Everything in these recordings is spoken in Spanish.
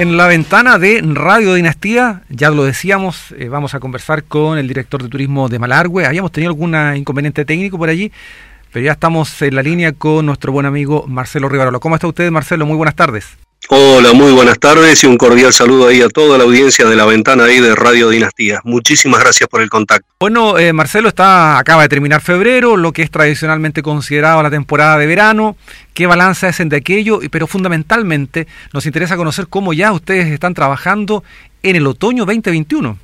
En la ventana de Radio Dinastía, ya lo decíamos, eh, vamos a conversar con el director de turismo de Malargüe. Habíamos tenido algún inconveniente técnico por allí, pero ya estamos en la línea con nuestro buen amigo Marcelo Rivarola. ¿Cómo está usted, Marcelo? Muy buenas tardes. Hola, muy buenas tardes y un cordial saludo ahí a toda la audiencia de la ventana ahí de Radio Dinastía. Muchísimas gracias por el contacto. Bueno, eh, Marcelo está acaba de terminar febrero, lo que es tradicionalmente considerado la temporada de verano. ¿Qué balance hacen de aquello? Pero fundamentalmente nos interesa conocer cómo ya ustedes están trabajando en el otoño 2021.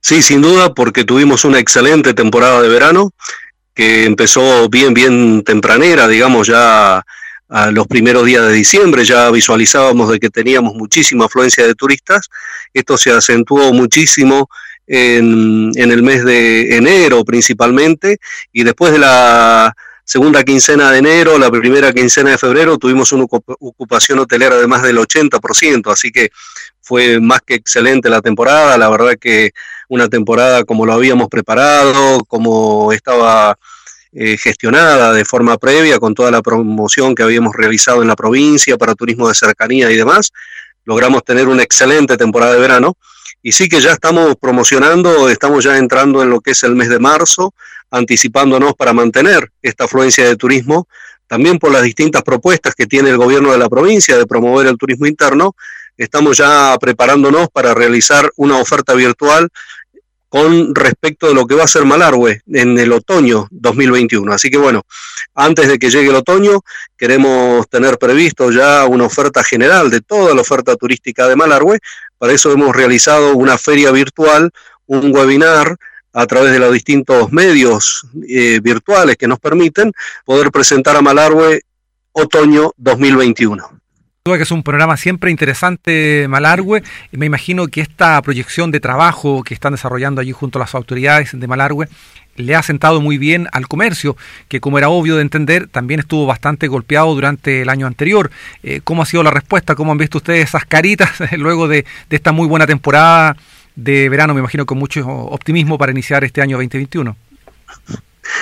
Sí, sin duda, porque tuvimos una excelente temporada de verano que empezó bien, bien tempranera, digamos ya a los primeros días de diciembre ya visualizábamos de que teníamos muchísima afluencia de turistas. Esto se acentuó muchísimo en, en, el mes de enero principalmente y después de la segunda quincena de enero, la primera quincena de febrero, tuvimos una ocupación hotelera de más del 80%, así que fue más que excelente la temporada, la verdad que una temporada como lo habíamos preparado, como estaba eh, gestionada de forma previa con toda la promoción que habíamos realizado en la provincia para turismo de cercanía y demás. Logramos tener una excelente temporada de verano y sí que ya estamos promocionando, estamos ya entrando en lo que es el mes de marzo, anticipándonos para mantener esta afluencia de turismo, también por las distintas propuestas que tiene el gobierno de la provincia de promover el turismo interno. Estamos ya preparándonos para realizar una oferta virtual con respecto de lo que va a ser Malargüe en el otoño 2021. Así que bueno, antes de que llegue el otoño, queremos tener previsto ya una oferta general de toda la oferta turística de Malargüe. Para eso hemos realizado una feria virtual, un webinar a través de los distintos medios eh, virtuales que nos permiten poder presentar a Malargüe otoño 2021 que es un programa siempre interesante, Malargüe. Me imagino que esta proyección de trabajo que están desarrollando allí junto a las autoridades de Malargüe le ha sentado muy bien al comercio, que como era obvio de entender, también estuvo bastante golpeado durante el año anterior. Eh, ¿Cómo ha sido la respuesta? ¿Cómo han visto ustedes esas caritas luego de, de esta muy buena temporada de verano? Me imagino con mucho optimismo para iniciar este año 2021.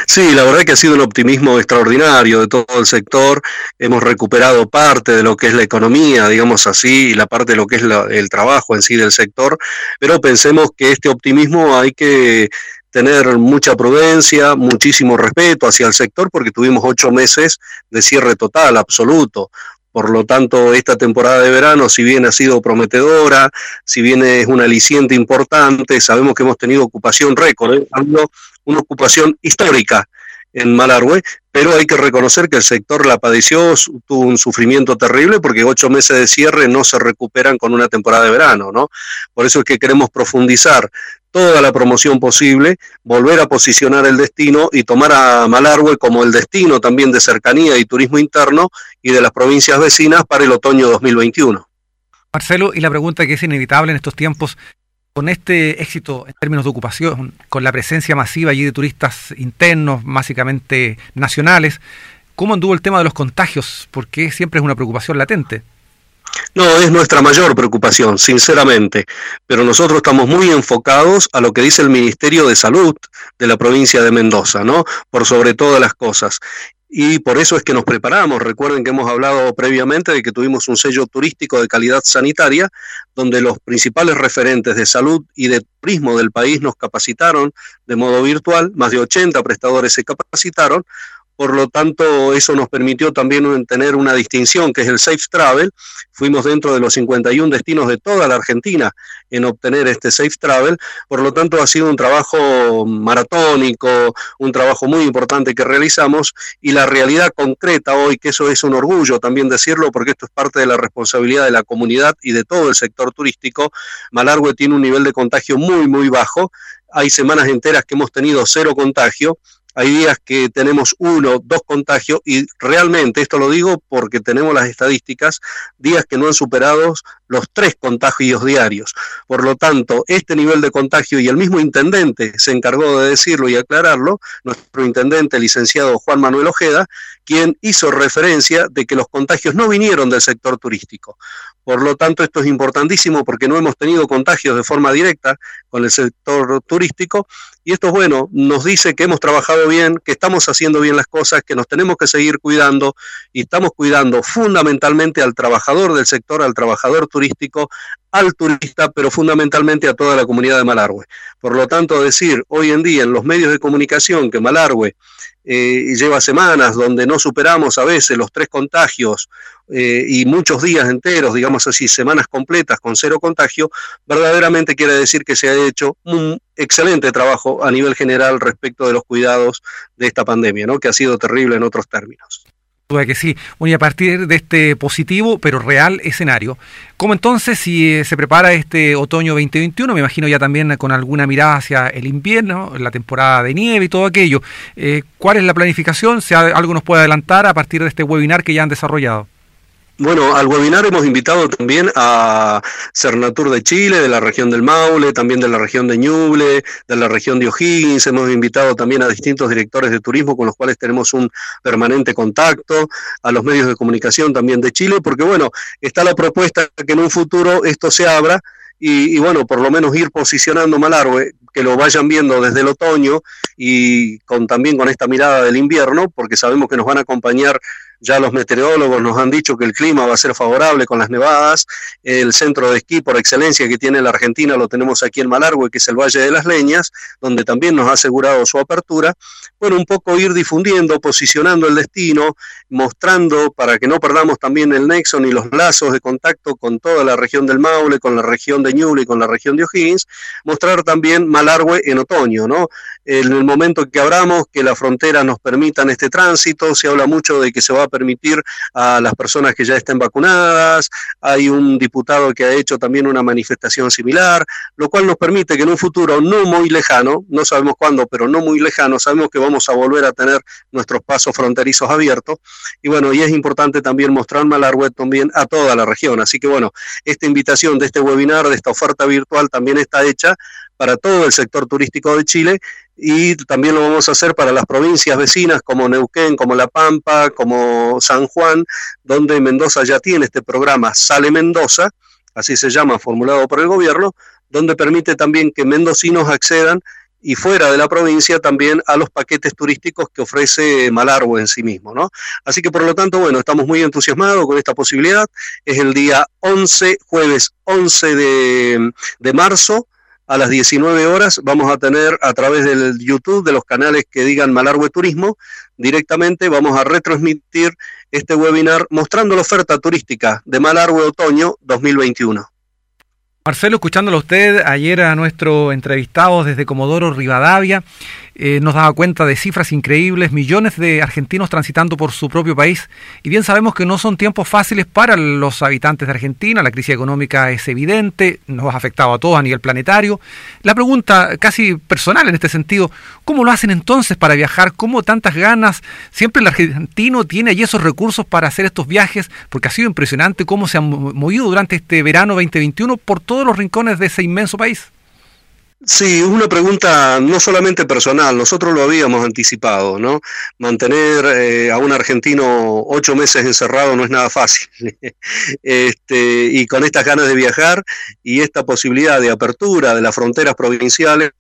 Sí, la verdad que ha sido un optimismo extraordinario de todo el sector. Hemos recuperado parte de lo que es la economía, digamos así, y la parte de lo que es el trabajo en sí del sector, pero pensemos que este optimismo hay que tener mucha prudencia, muchísimo respeto hacia el sector, porque tuvimos ocho meses de cierre total, absoluto. Por lo tanto, esta temporada de verano, si bien ha sido prometedora, si bien es un aliciente importante, sabemos que hemos tenido ocupación récord, ¿eh? Una ocupación histórica en Malargüe, pero hay que reconocer que el sector la padeció, tuvo un sufrimiento terrible porque ocho meses de cierre no se recuperan con una temporada de verano, ¿no? Por eso es que queremos profundizar toda la promoción posible, volver a posicionar el destino y tomar a Malargüe como el destino también de cercanía y turismo interno y de las provincias vecinas para el otoño 2021. Marcelo, y la pregunta que es inevitable en estos tiempos, con este éxito en términos de ocupación, con la presencia masiva allí de turistas internos, básicamente nacionales, ¿cómo anduvo el tema de los contagios? Porque siempre es una preocupación latente. No, es nuestra mayor preocupación, sinceramente, pero nosotros estamos muy enfocados a lo que dice el Ministerio de Salud de la provincia de Mendoza, ¿no? Por sobre todas las cosas y por eso es que nos preparamos. Recuerden que hemos hablado previamente de que tuvimos un sello turístico de calidad sanitaria, donde los principales referentes de salud y de turismo del país nos capacitaron de modo virtual, más de 80 prestadores se capacitaron, por lo tanto, eso nos permitió también tener una distinción, que es el Safe Travel. Fuimos dentro de los 51 destinos de toda la Argentina en obtener este Safe Travel. Por lo tanto, ha sido un trabajo maratónico, un trabajo muy importante que realizamos y la realidad concreta hoy, que eso es un orgullo también decirlo, porque esto es parte de la responsabilidad de la comunidad y de todo el sector turístico. Malargüe tiene un nivel de contagio muy, muy bajo. Hay semanas enteras que hemos tenido cero contagio hay días que tenemos uno, dos contagios y realmente, esto lo digo porque tenemos las estadísticas, días que no han superado los tres contagios diarios. Por lo tanto, este nivel de contagio y el mismo intendente se encargó de decirlo y aclararlo, nuestro intendente, licenciado Juan Manuel Ojeda, quien hizo referencia de que los contagios no vinieron del sector turístico. Por lo tanto, esto es importantísimo porque no hemos tenido contagios de forma directa con el sector turístico y esto es bueno, nos dice que hemos trabajado bien, que estamos haciendo bien las cosas, que nos tenemos que seguir cuidando y estamos cuidando fundamentalmente al trabajador del sector, al trabajador turístico, al turista, pero fundamentalmente a toda la comunidad de Malargüe. Por lo tanto, decir hoy en día en los medios de comunicación que Malargüe eh, lleva semanas donde no superamos a veces los tres contagios eh, y muchos días enteros, digamos así, semanas completas con cero contagio, verdaderamente quiere decir que se ha hecho un excelente trabajo a nivel general respecto de los cuidados de esta pandemia, ¿no? que ha sido terrible en otros términos que sí. Bueno, y a partir de este positivo, pero real escenario, ¿cómo entonces si eh, se prepara este otoño 2021? Me imagino ya también con alguna mirada hacia el invierno, la temporada de nieve y todo aquello. Eh, ¿Cuál es la planificación? Si algo nos puede adelantar a partir de este webinar que ya han desarrollado. Bueno, al webinar hemos invitado también a Cernatur de Chile, de la región del Maule, también de la región de Ñuble, de la región de O'Higgins. Hemos invitado también a distintos directores de turismo con los cuales tenemos un permanente contacto, a los medios de comunicación también de Chile, porque bueno, está la propuesta que en un futuro esto se abra y, bueno, por lo menos ir posicionando Malargue, que lo vayan viendo desde el otoño y con también con esta mirada del invierno, porque sabemos que nos van a acompañar ya los meteorólogos nos han dicho que el clima va a ser favorable con las nevadas. El centro de esquí por excelencia que tiene la Argentina lo tenemos aquí en Malargüe, que es el Valle de las Leñas, donde también nos ha asegurado su apertura. Bueno, un poco ir difundiendo, posicionando el destino, mostrando para que no perdamos también el nexo ni los lazos de contacto con toda la región del Maule, con la región de Ñuble y con la región de O'Higgins, mostrar también Malargüe en otoño, ¿no? En el momento que abramos, que la frontera nos permitan este tránsito, se habla mucho de que se va a permitir a las personas que ya estén vacunadas, hay un diputado que ha hecho también una manifestación similar, lo cual nos permite que en un futuro no muy lejano, no sabemos cuándo, pero no muy lejano, sabemos que vamos a volver a tener nuestros pasos fronterizos abiertos. Y bueno, y es importante también mostrar Malargüe también a toda la región. Así que bueno, esta invitación de este webinar, de esta oferta virtual, también está hecha para todo el sector turístico de Chile y también lo vamos a hacer para las provincias vecinas como Neuquén, como La Pampa, como San Juan, donde Mendoza ya tiene este programa Sale Mendoza, así se llama, formulado por el gobierno, donde permite también que mendocinos accedan y fuera de la provincia también a los paquetes turísticos que ofrece Malargüe en sí mismo, ¿no? Así que por lo tanto, bueno, estamos muy entusiasmados con esta posibilidad. Es el día 11, jueves 11 de, de marzo, a las 19 horas vamos a tener a través del YouTube de los canales que digan Malargüe Turismo, directamente vamos a retransmitir este webinar mostrando la oferta turística de Malargüe Otoño 2021. Marcelo, escuchándolo a usted, ayer a nuestro entrevistado desde Comodoro Rivadavia, eh, nos daba cuenta de cifras increíbles, millones de argentinos transitando por su propio país. Y bien sabemos que no son tiempos fáciles para los habitantes de Argentina, la crisis económica es evidente, nos ha afectado a todos a nivel planetario. La pregunta casi personal en este sentido, ¿cómo lo hacen entonces para viajar? ¿Cómo tantas ganas? Siempre el argentino tiene allí esos recursos para hacer estos viajes, porque ha sido impresionante cómo se han movido durante este verano 2021 por todos los rincones de ese inmenso país. Sí, una pregunta no solamente personal, nosotros lo habíamos anticipado, ¿no? Mantener eh, a un argentino ocho meses encerrado no es nada fácil. este, y con estas ganas de viajar y esta posibilidad de apertura de las fronteras provinciales,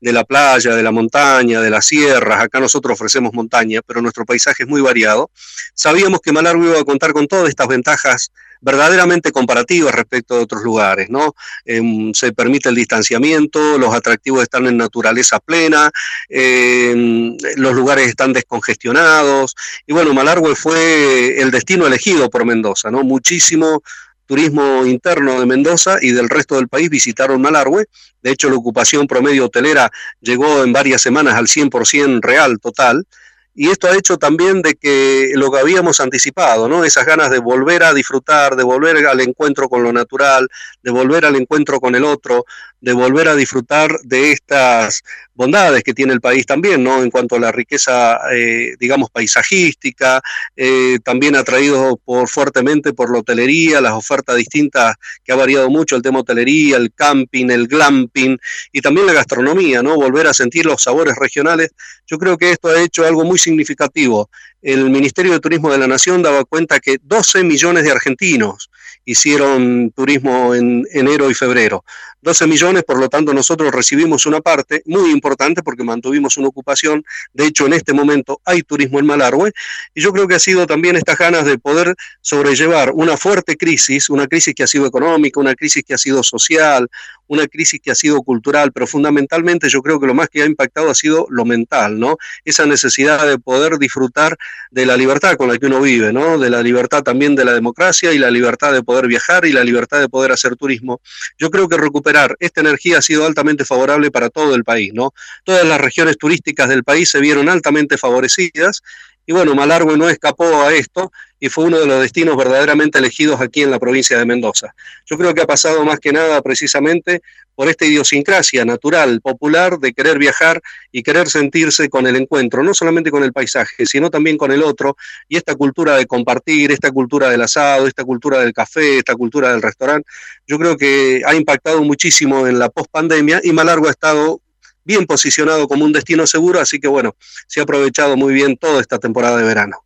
de la playa, de la montaña, de las sierras, acá nosotros ofrecemos montaña, pero nuestro paisaje es muy variado, sabíamos que Malargüe iba a contar con todas estas ventajas verdaderamente comparativas respecto de otros lugares, ¿no? Em, se permite el distanciamiento, los atractivos están en naturaleza plena, em, los lugares están descongestionados, y bueno, Malargüe fue el destino elegido por Mendoza, ¿no? Muchísimo turismo interno de Mendoza y del resto del país visitaron Malargüe. De hecho, la ocupación promedio hotelera llegó en varias semanas al 100% real total y esto ha hecho también de que lo que habíamos anticipado, ¿no? Esas ganas de volver a disfrutar, de volver al encuentro con lo natural, de volver al encuentro con el otro, de volver a disfrutar de estas bondades que tiene el país también, ¿no? En cuanto a la riqueza, eh, digamos, paisajística, eh, también atraído por, fuertemente por la hotelería, las ofertas distintas que ha variado mucho, el tema hotelería, el camping, el glamping y también la gastronomía, ¿no? Volver a sentir los sabores regionales. Yo creo que esto ha hecho algo muy significativo. El Ministerio de Turismo de la Nación daba cuenta que 12 millones de argentinos hicieron turismo en enero y febrero. 12 millones, por lo tanto nosotros recibimos una parte muy importante porque mantuvimos una ocupación. De hecho, en este momento hay turismo en Malargüe y yo creo que ha sido también estas ganas de poder sobrellevar una fuerte crisis, una crisis que ha sido económica, una crisis que ha sido social, una crisis que ha sido cultural, pero fundamentalmente yo creo que lo más que ha impactado ha sido lo mental, ¿no? Esa necesidad de poder disfrutar de la libertad con la que uno vive, ¿no? De la libertad también de la democracia y la libertad de poder viajar y la libertad de poder hacer turismo. Yo creo que recuperar esta energía ha sido altamente favorable para todo el país, ¿no? Todas las regiones turísticas del país se vieron altamente favorecidas y bueno, Malargüe no escapó a esto y fue uno de los destinos verdaderamente elegidos aquí en la provincia de Mendoza. Yo creo que ha pasado más que nada precisamente por esta idiosincrasia natural, popular, de querer viajar y querer sentirse con el encuentro, no solamente con el paisaje, sino también con el otro, y esta cultura de compartir, esta cultura del asado, esta cultura del café, esta cultura del restaurante, yo creo que ha impactado muchísimo en la pospandemia y Malargo ha estado bien posicionado como un destino seguro, así que bueno, se ha aprovechado muy bien toda esta temporada de verano.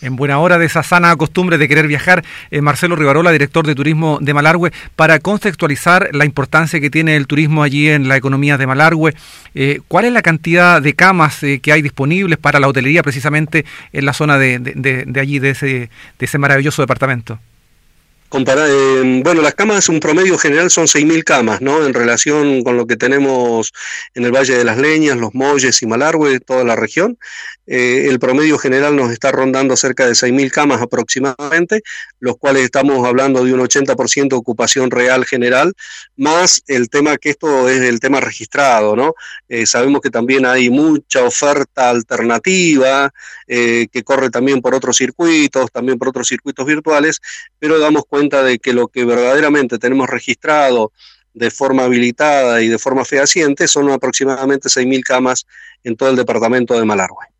En buena hora de esa sana costumbre de querer viajar, eh, Marcelo Rivarola, director de turismo de Malargüe, para contextualizar la importancia que tiene el turismo allí en la economía de Malargüe, eh, ¿cuál es la cantidad de camas eh, que hay disponibles para la hotelería precisamente en la zona de, allí, de ese maravilloso departamento? Bueno, las camas, un promedio general son 6.000 camas, ¿no? En relación con lo que tenemos en el Valle de las Leñas, Los Molles y Malargüe, toda la región. Eh, el promedio general nos está rondando cerca de 6.000 camas aproximadamente, los cuales estamos hablando de un 80% de ocupación real general, más el tema que esto es el tema registrado, ¿no? Eh, sabemos que también hay mucha oferta alternativa, que corre también por otros circuitos, también por otros circuitos virtuales, pero damos cuenta de que lo que verdaderamente tenemos registrado de forma habilitada y de forma fehaciente son aproximadamente 6.000 camas en todo el departamento de Malargüe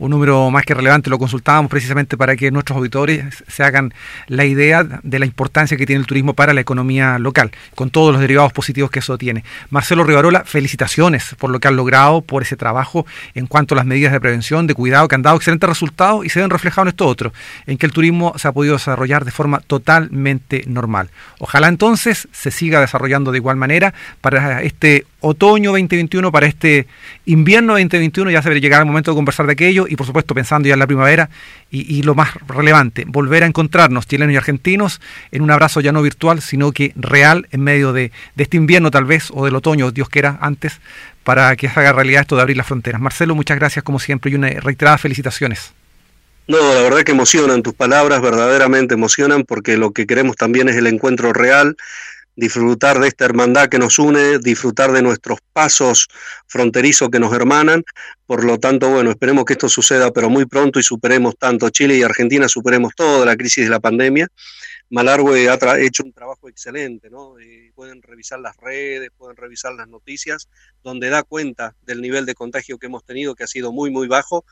un número más que relevante, lo consultábamos precisamente para que nuestros auditores se hagan la idea de la importancia que tiene el turismo para la economía local, con todos los derivados positivos que eso tiene. Marcelo Rivarola, felicitaciones por lo que han logrado, por ese trabajo en cuanto a las medidas de prevención, de cuidado, que han dado excelentes resultados y se ven reflejados en esto otro, en que el turismo se ha podido desarrollar de forma totalmente normal. Ojalá entonces se siga desarrollando de igual manera para este otoño 2021, para este invierno 2021, ya se verá llegar el momento de conversar de aquello y por supuesto pensando ya en la primavera y, lo más relevante, volver a encontrarnos chilenos y argentinos en un abrazo ya no virtual, sino que real en medio de, este invierno tal vez o del otoño, Dios quiera, antes, para que se haga realidad esto de abrir las fronteras. Marcelo, muchas gracias como siempre y una reiterada felicitaciones. No, la verdad que emocionan tus palabras, verdaderamente emocionan porque lo que queremos también es el encuentro real disfrutar de esta hermandad que nos une, disfrutar de nuestros pasos fronterizos que nos hermanan. Por lo tanto, bueno, esperemos que esto suceda, pero muy pronto y superemos tanto Chile y Argentina, superemos toda la crisis de la pandemia. Malargüe ha hecho un trabajo excelente, ¿no? pueden revisar las redes, pueden revisar las noticias, donde da cuenta del nivel de contagio que hemos tenido, que ha sido muy, muy bajo,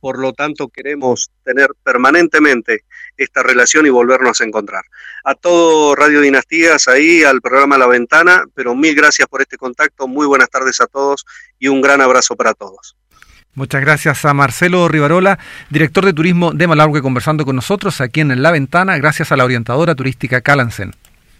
por lo tanto queremos tener permanentemente esta relación y volvernos a encontrar. A todo Radio Dinastías, ahí al programa La Ventana, pero mil gracias por este contacto, muy buenas tardes a todos y un gran abrazo para todos. Muchas gracias a Marcelo Rivarola, director de turismo de Malargue, conversando con nosotros aquí en La Ventana, gracias a la orientadora turística Calansen.